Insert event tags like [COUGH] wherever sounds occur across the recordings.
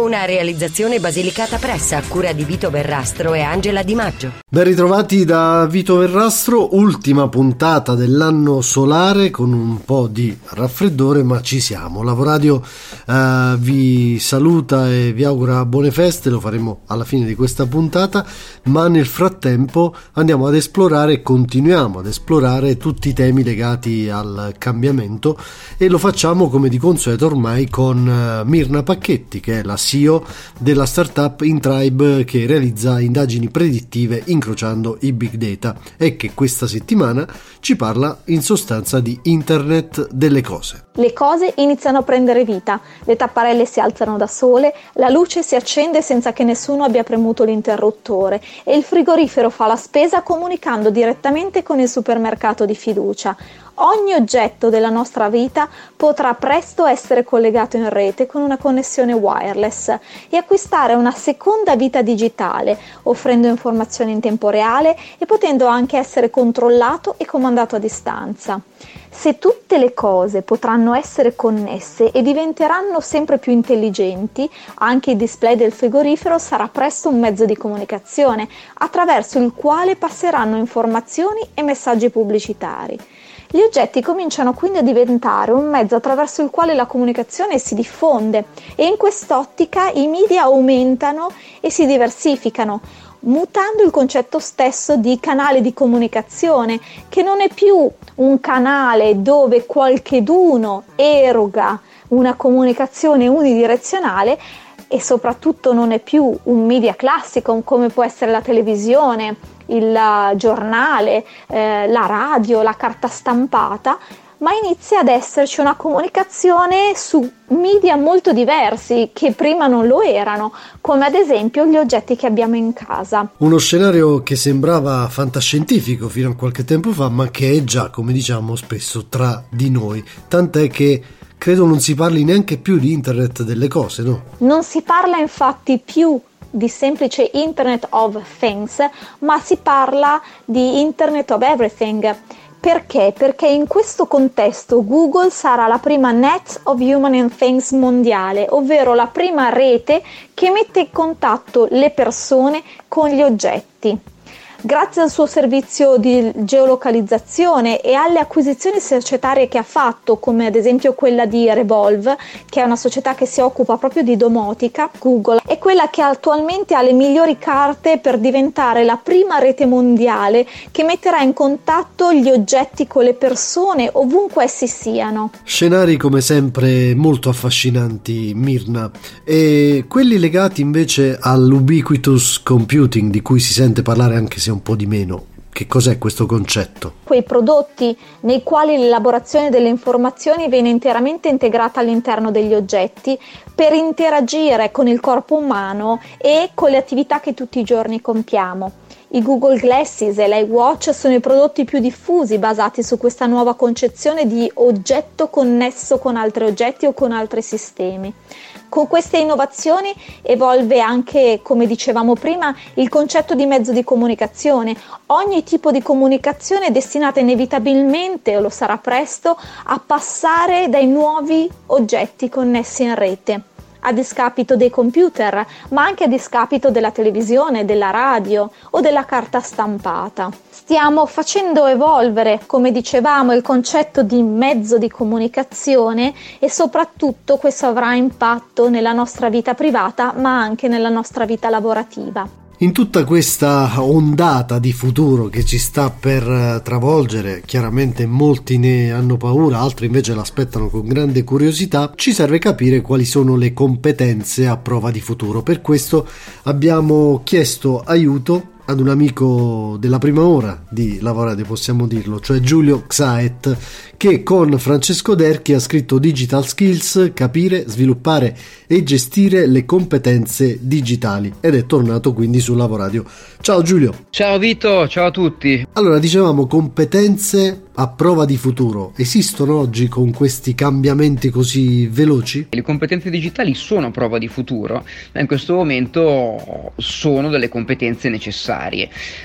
Una realizzazione basilicata pressa a cura di Vito Verrastro e Angela Di Maggio. Ben ritrovati da Vito Verrastro, ultima puntata dell'anno solare con un po' di raffreddore, ma ci siamo. Lavoradio eh, vi saluta e vi augura buone feste, lo faremo alla fine di questa puntata, ma nel frattempo andiamo ad esplorare e continuiamo ad esplorare tutti i temi legati al cambiamento e lo facciamo come di consueto ormai con eh, Mirna Pacchetti, che è la CEO della startup Intribe che realizza indagini predittive incrociando i big data e che questa settimana ci parla in sostanza di Internet delle cose. Le cose iniziano a prendere vita, le tapparelle si alzano da sole, la luce si accende senza che nessuno abbia premuto l'interruttore e il frigorifero fa la spesa comunicando direttamente con il supermercato di fiducia ogni oggetto della nostra vita potrà presto essere collegato in rete con una connessione wireless e acquistare una seconda vita digitale, offrendo informazioni in tempo reale e potendo anche essere controllato e comandato a distanza. Se tutte le cose potranno essere connesse e diventeranno sempre più intelligenti, anche il display del frigorifero sarà presto un mezzo di comunicazione attraverso il quale passeranno informazioni e messaggi pubblicitari. Gli oggetti cominciano quindi a diventare un mezzo attraverso il quale la comunicazione si diffonde e in quest'ottica i media aumentano e si diversificano, mutando il concetto stesso di canale di comunicazione, che non è più un canale dove qualcheduno eroga una comunicazione unidirezionale, e soprattutto non è più un media classico come può essere la televisione il giornale, eh, la radio, la carta stampata, ma inizia ad esserci una comunicazione su media molto diversi che prima non lo erano, come ad esempio gli oggetti che abbiamo in casa. Uno scenario che sembrava fantascientifico fino a qualche tempo fa, ma che è già, come diciamo spesso, tra di noi, tant'è che credo non si parli neanche più di internet delle cose, no? Non si parla infatti più di semplice Internet of Things, ma si parla di Internet of Everything. Perché? Perché in questo contesto Google sarà la prima Net of Human and Things mondiale, ovvero la prima rete che mette in contatto le persone con gli oggetti. Grazie al suo servizio di geolocalizzazione e alle acquisizioni societarie che ha fatto, come ad esempio quella di Revolve, che è una società che si occupa proprio di domotica, Google è quella che attualmente ha le migliori carte per diventare la prima rete mondiale che metterà in contatto gli oggetti con le persone ovunque essi siano. Scenari come sempre molto affascinanti, Mirna, e quelli legati invece all'ubiquitous computing di cui si sente parlare anche se un po' di meno. Che cos'è questo concetto? Quei prodotti nei quali l'elaborazione delle informazioni viene interamente integrata all'interno degli oggetti per interagire con il corpo umano e con le attività che tutti i giorni compiamo. I Google Glasses e l'iWatch sono i prodotti più diffusi basati su questa nuova concezione di oggetto connesso con altri oggetti o con altri sistemi. Con queste innovazioni evolve anche, come dicevamo prima, il concetto di mezzo di comunicazione. Ogni tipo di comunicazione è destinata inevitabilmente, o lo sarà presto, a passare dai nuovi oggetti connessi in rete a discapito dei computer, ma anche a discapito della televisione, della radio o della carta stampata. Stiamo facendo evolvere, come dicevamo, il concetto di mezzo di comunicazione e soprattutto questo avrà impatto nella nostra vita privata, ma anche nella nostra vita lavorativa. In tutta questa ondata di futuro che ci sta per eh, travolgere, chiaramente molti ne hanno paura, altri invece l'aspettano con grande curiosità, ci serve capire quali sono le competenze a prova di futuro. Per questo abbiamo chiesto aiuto ad un amico della prima ora di lavorare, possiamo dirlo, cioè Giulio Xaet, che con Francesco Derchi ha scritto Digital Skills, capire, sviluppare e gestire le competenze digitali ed è tornato quindi su Lavoradio. Ciao Giulio. Ciao Vito, ciao a tutti. Allora, dicevamo competenze a prova di futuro esistono oggi con questi cambiamenti così veloci? Le competenze digitali sono a prova di futuro, ma in questo momento sono delle competenze necessarie.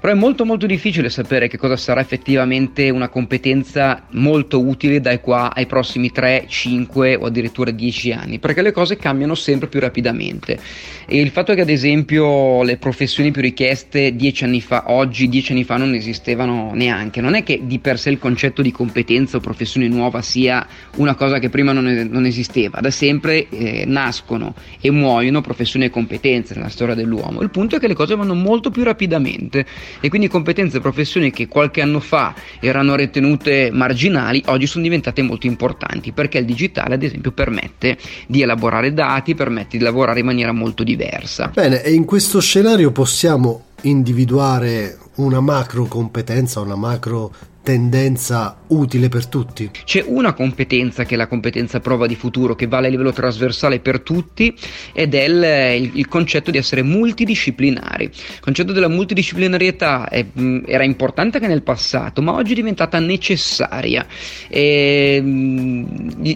Però è molto molto difficile sapere che cosa sarà effettivamente una competenza molto utile dai qua ai prossimi 3, 5 o addirittura 10 anni, perché le cose cambiano sempre più rapidamente. E il fatto che ad esempio le professioni più richieste 10 anni fa, oggi 10 anni fa non esistevano neanche, non è che di per sé il concetto di competenza o professione nuova sia una cosa che prima non, è, non esisteva. Da sempre eh, nascono e muoiono professioni e competenze nella storia dell'uomo. Il punto è che le cose vanno molto più rapidamente e quindi competenze e professioni che qualche anno fa erano ritenute marginali oggi sono diventate molto importanti perché il digitale ad esempio permette di elaborare dati, permette di lavorare in maniera molto diversa. Bene, e in questo scenario possiamo individuare una macro competenza, una macro tendenza utile per tutti? C'è una competenza che è la competenza prova di futuro che vale a livello trasversale per tutti ed è il, il, il concetto di essere multidisciplinari. Il concetto della multidisciplinarietà è, era importante anche nel passato, ma oggi è diventata necessaria. E,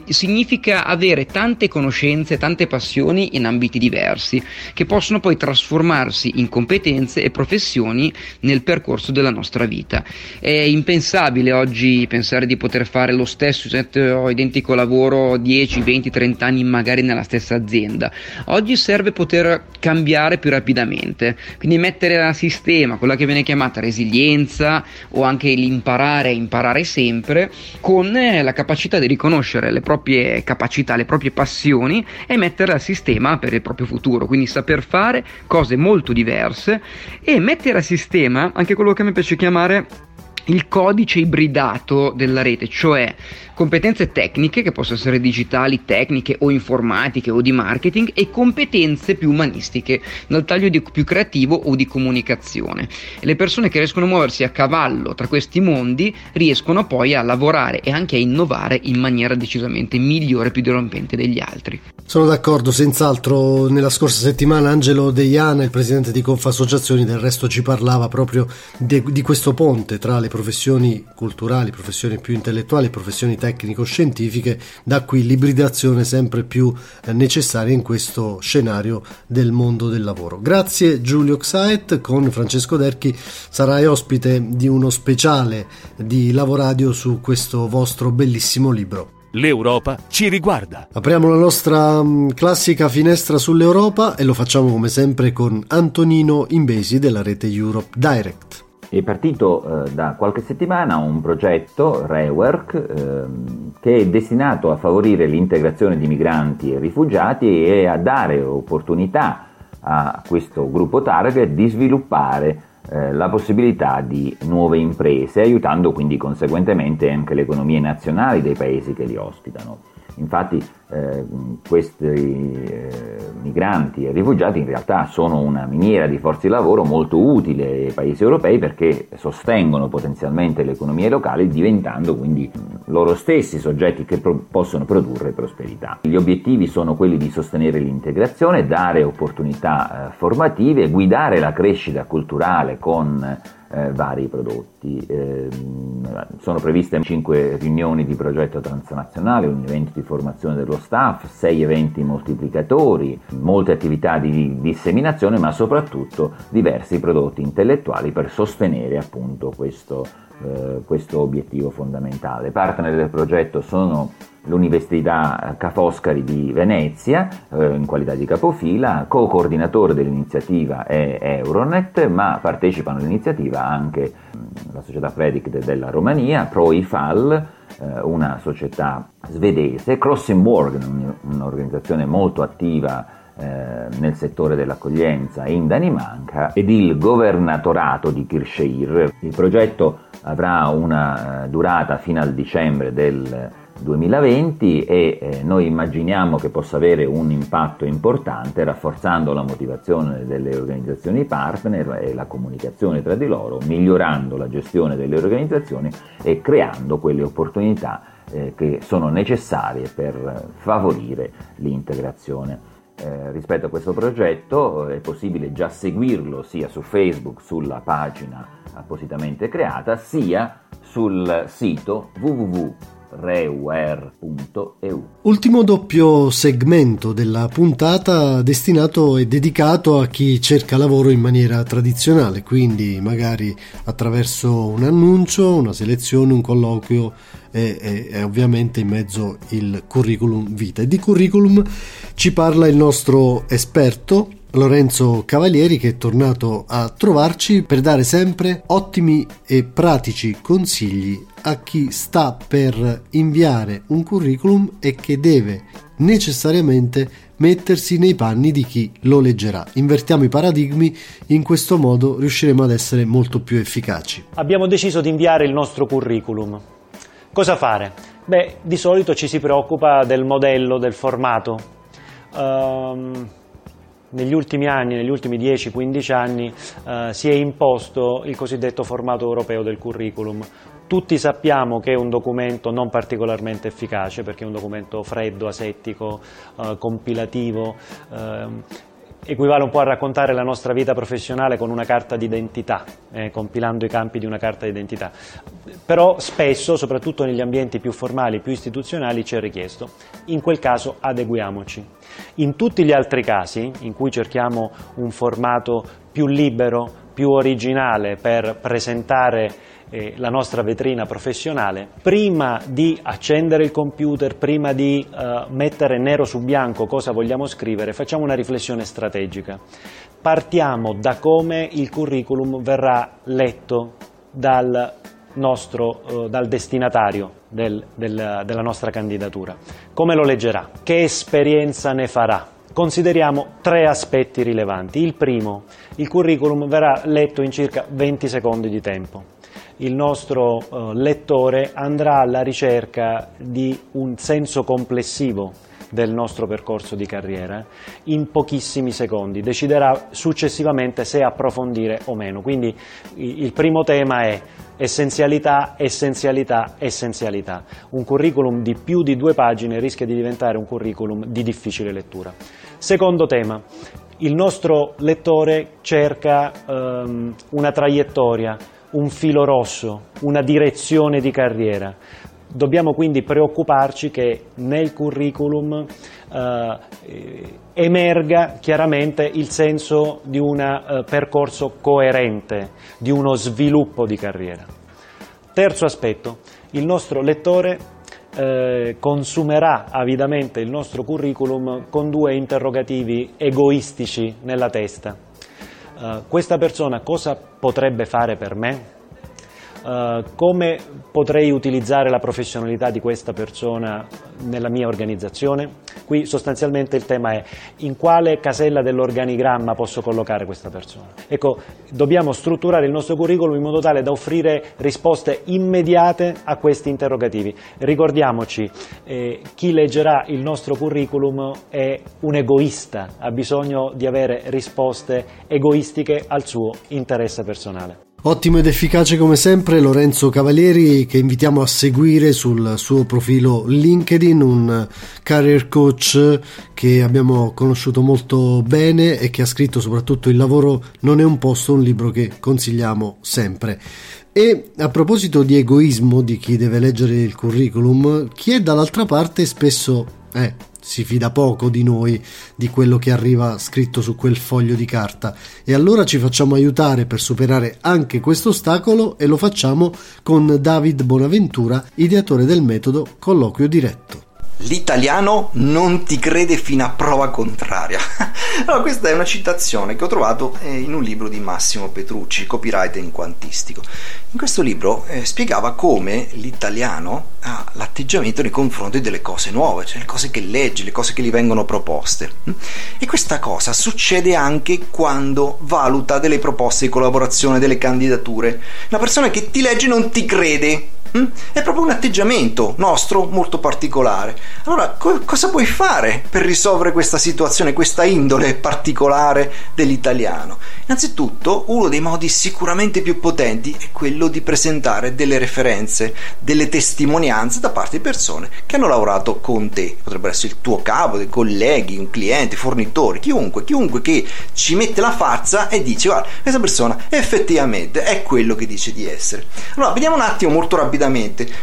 significa avere tante conoscenze, tante passioni in ambiti diversi che possono poi trasformarsi in competenze e professioni nel percorso della nostra vita. È impensabile impensabile oggi pensare di poter fare lo stesso identico lavoro 10, 20, 30 anni magari nella stessa azienda. Oggi serve poter cambiare più rapidamente, quindi mettere a sistema quella che viene chiamata resilienza o anche l'imparare imparare sempre con eh, la capacità di riconoscere le proprie capacità, le proprie passioni e mettere a sistema per il proprio futuro, quindi saper fare cose molto diverse e mettere a sistema anche quello che mi piace chiamare il codice ibridato della rete, cioè competenze tecniche che possono essere digitali, tecniche o informatiche o di marketing e competenze più umanistiche dal taglio di, più creativo o di comunicazione. E le persone che riescono a muoversi a cavallo tra questi mondi riescono poi a lavorare e anche a innovare in maniera decisamente migliore e più dirompente degli altri. Sono d'accordo, senz'altro nella scorsa settimana Angelo Deiana, il presidente di Confa Associazioni, del resto ci parlava proprio de, di questo ponte tra le professioni culturali, professioni più intellettuali e professioni tecniche tecnico-scientifiche, da qui l'ibridazione sempre più eh, necessaria in questo scenario del mondo del lavoro. Grazie Giulio Xaet, con Francesco Derchi sarai ospite di uno speciale di Lavoradio su questo vostro bellissimo libro. L'Europa ci riguarda. Apriamo la nostra mm, classica finestra sull'Europa e lo facciamo come sempre con Antonino Imbesi della rete Europe Direct. È partito eh, da qualche settimana un progetto, Rework, eh, che è destinato a favorire l'integrazione di migranti e rifugiati e a dare opportunità a questo gruppo target di sviluppare eh, la possibilità di nuove imprese, aiutando quindi conseguentemente anche le economie nazionali dei paesi che li ospitano. Infatti eh, questi eh, migranti e rifugiati in realtà sono una miniera di forze di lavoro molto utile ai paesi europei perché sostengono potenzialmente le economie locali diventando quindi loro stessi soggetti che pro- possono produrre prosperità. Gli obiettivi sono quelli di sostenere l'integrazione, dare opportunità eh, formative, guidare la crescita culturale con eh, vari prodotti. Eh, sono previste 5 riunioni di progetto transnazionale, un evento di formazione dello staff, 6 eventi moltiplicatori, molte attività di disseminazione, ma soprattutto diversi prodotti intellettuali per sostenere appunto questo, eh, questo obiettivo fondamentale. Partner del progetto sono l'Università Ca' Foscari di Venezia eh, in qualità di capofila, co-coordinatore dell'iniziativa è Euronet, ma partecipano all'iniziativa anche la società Predict della Romania, ProIFAL, eh, una società svedese, Crossing Borg, un'organizzazione molto attiva nel settore dell'accoglienza in Danimarca ed il governatorato di Kircheir. Il progetto avrà una eh, durata fino al dicembre del 2020 e eh, noi immaginiamo che possa avere un impatto importante rafforzando la motivazione delle organizzazioni partner e la comunicazione tra di loro, migliorando la gestione delle organizzazioni e creando quelle opportunità eh, che sono necessarie per favorire l'integrazione. Eh, rispetto a questo progetto è possibile già seguirlo sia su Facebook sulla pagina appositamente creata sia sul sito www reware.eu. Ultimo doppio segmento della puntata destinato e dedicato a chi cerca lavoro in maniera tradizionale, quindi magari attraverso un annuncio, una selezione, un colloquio e, e, e ovviamente in mezzo il curriculum vita. E di curriculum ci parla il nostro esperto Lorenzo Cavalieri che è tornato a trovarci per dare sempre ottimi e pratici consigli a chi sta per inviare un curriculum e che deve necessariamente mettersi nei panni di chi lo leggerà. Invertiamo i paradigmi, in questo modo riusciremo ad essere molto più efficaci. Abbiamo deciso di inviare il nostro curriculum. Cosa fare? Beh, di solito ci si preoccupa del modello, del formato. Um, negli ultimi anni, negli ultimi 10-15 anni, eh, si è imposto il cosiddetto formato europeo del curriculum. Tutti sappiamo che è un documento non particolarmente efficace perché è un documento freddo, asettico, eh, compilativo, eh, equivale un po' a raccontare la nostra vita professionale con una carta d'identità, eh, compilando i campi di una carta d'identità. Però spesso, soprattutto negli ambienti più formali, più istituzionali, ci è richiesto. In quel caso adeguiamoci. In tutti gli altri casi, in cui cerchiamo un formato più libero, più originale per presentare eh, la nostra vetrina professionale, prima di accendere il computer, prima di eh, mettere nero su bianco cosa vogliamo scrivere, facciamo una riflessione strategica. Partiamo da come il curriculum verrà letto dal nostro, eh, dal destinatario del, del, della nostra candidatura. Come lo leggerà? Che esperienza ne farà? Consideriamo tre aspetti rilevanti. Il primo, il curriculum verrà letto in circa 20 secondi di tempo il nostro eh, lettore andrà alla ricerca di un senso complessivo del nostro percorso di carriera in pochissimi secondi, deciderà successivamente se approfondire o meno. Quindi il primo tema è essenzialità, essenzialità, essenzialità. Un curriculum di più di due pagine rischia di diventare un curriculum di difficile lettura. Secondo tema, il nostro lettore cerca um, una traiettoria, un filo rosso, una direzione di carriera. Dobbiamo quindi preoccuparci che nel curriculum eh, emerga chiaramente il senso di un eh, percorso coerente, di uno sviluppo di carriera. Terzo aspetto, il nostro lettore eh, consumerà avidamente il nostro curriculum con due interrogativi egoistici nella testa. Uh, questa persona cosa potrebbe fare per me? Uh, come potrei utilizzare la professionalità di questa persona nella mia organizzazione? Qui sostanzialmente il tema è in quale casella dell'organigramma posso collocare questa persona. Ecco, dobbiamo strutturare il nostro curriculum in modo tale da offrire risposte immediate a questi interrogativi. Ricordiamoci, eh, chi leggerà il nostro curriculum è un egoista, ha bisogno di avere risposte egoistiche al suo interesse personale. Ottimo ed efficace come sempre Lorenzo Cavalieri che invitiamo a seguire sul suo profilo LinkedIn, un career coach che abbiamo conosciuto molto bene e che ha scritto soprattutto Il lavoro non è un posto, un libro che consigliamo sempre. E a proposito di egoismo di chi deve leggere il curriculum, chi è dall'altra parte spesso eh, si fida poco di noi, di quello che arriva scritto su quel foglio di carta. E allora ci facciamo aiutare per superare anche questo ostacolo e lo facciamo con David Bonaventura, ideatore del metodo colloquio diretto. L'italiano non ti crede fino a prova contraria. [LAUGHS] allora, questa è una citazione che ho trovato eh, in un libro di Massimo Petrucci, copywriter in quantistico. In questo libro eh, spiegava come l'italiano ha l'atteggiamento nei confronti delle cose nuove, cioè le cose che legge, le cose che gli vengono proposte. E questa cosa succede anche quando valuta delle proposte di collaborazione, delle candidature. Una persona che ti legge non ti crede? È proprio un atteggiamento nostro molto particolare. Allora, co- cosa puoi fare per risolvere questa situazione, questa indole particolare dell'italiano? Innanzitutto, uno dei modi sicuramente più potenti è quello di presentare delle referenze, delle testimonianze da parte di persone che hanno lavorato con te. Potrebbero essere il tuo capo, dei colleghi, un cliente, fornitore, chiunque, chiunque che ci mette la faccia e dice guarda, questa persona effettivamente è quello che dice di essere. Allora, vediamo un attimo molto rapidamente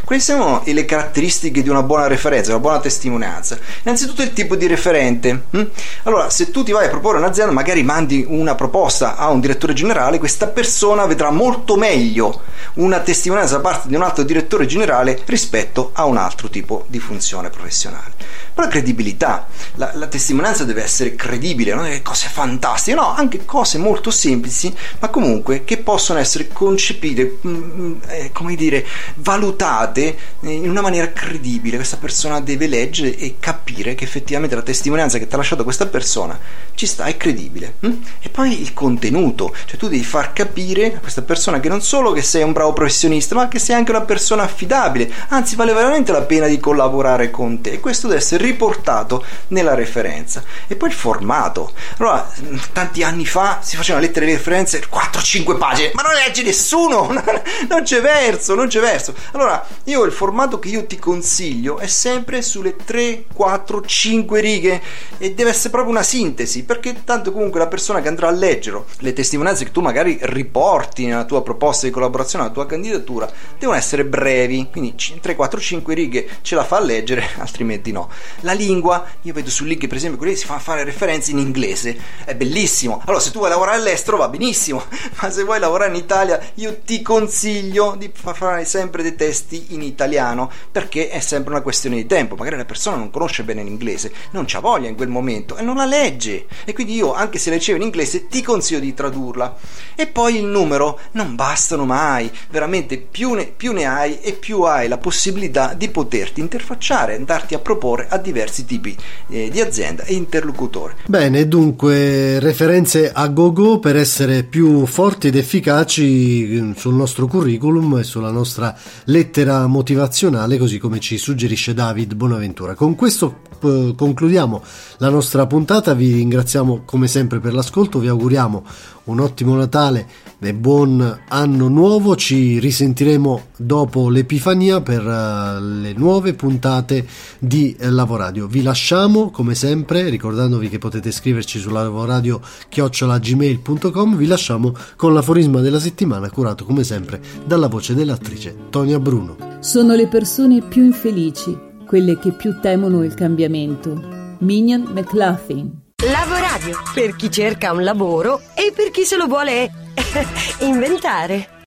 quali sono le caratteristiche di una buona referenza, una buona testimonianza. Innanzitutto il tipo di referente. Hm? Allora, se tu ti vai a proporre un'azienda, magari mandi una proposta a un direttore generale, questa persona vedrà molto meglio una testimonianza da parte di un altro direttore generale rispetto a un altro tipo di funzione professionale. Però credibilità, la, la testimonianza deve essere credibile, non è cose fantastiche, no, anche cose molto semplici, ma comunque che possono essere concepite, mm, mm, eh, come dire, valutate in una maniera credibile. Questa persona deve leggere e capire che effettivamente la testimonianza che ti ha lasciato questa persona ci sta, è credibile. Hm? E poi il contenuto, cioè tu devi far capire a questa persona che non solo che sei un bravo professionista, ma che sei anche una persona affidabile, anzi vale veramente la pena di collaborare con te. E questo deve essere riportato nella referenza. E poi il formato. Allora, tanti anni fa si facevano lettere di referenze 4-5 pagine, ma non legge nessuno, [LAUGHS] non c'è verso, non c'è verso. Allora, io il formato che io ti consiglio è sempre sulle 3, 4, 5 righe e deve essere proprio una sintesi, perché tanto comunque la persona che andrà a leggere le testimonianze che tu magari riporti nella tua proposta di collaborazione, nella tua candidatura, devono essere brevi, quindi 3, 4, 5 righe ce la fa a leggere, [LAUGHS] altrimenti no. La lingua, io vedo su link per esempio quelli si fanno fare referenze in inglese, è bellissimo. Allora, se tu vuoi lavorare all'estero va benissimo, [LAUGHS] ma se vuoi lavorare in Italia, io ti consiglio di fare sempre dei testi in italiano, perché è sempre una questione di tempo. Magari la persona non conosce bene l'inglese, non c'ha voglia in quel momento e non la legge. E quindi io, anche se leggevo in inglese, ti consiglio di tradurla. E poi il numero non bastano mai, veramente più ne, più ne hai e più hai la possibilità di poterti interfacciare, andarti a proporre a diversi tipi eh, di azienda e interlocutore. Bene, dunque referenze a go-go per essere più forti ed efficaci mm, sul nostro curriculum e sulla nostra lettera motivazionale, così come ci suggerisce David Bonaventura. Con questo eh, concludiamo la nostra puntata, vi ringraziamo come sempre per l'ascolto, vi auguriamo un ottimo Natale e buon anno nuovo. Ci risentiremo dopo l'Epifania per uh, le nuove puntate di Lavoradio. Vi lasciamo come sempre, ricordandovi che potete scriverci su lavoradio chiocciolagmail.com. Vi lasciamo con l'aforisma della settimana, curato come sempre dalla voce dell'attrice Tonia Bruno. Sono le persone più infelici, quelle che più temono il cambiamento. Minion McLaughlin Lavoradio, per chi cerca un lavoro e per chi se lo vuole [LAUGHS] inventare.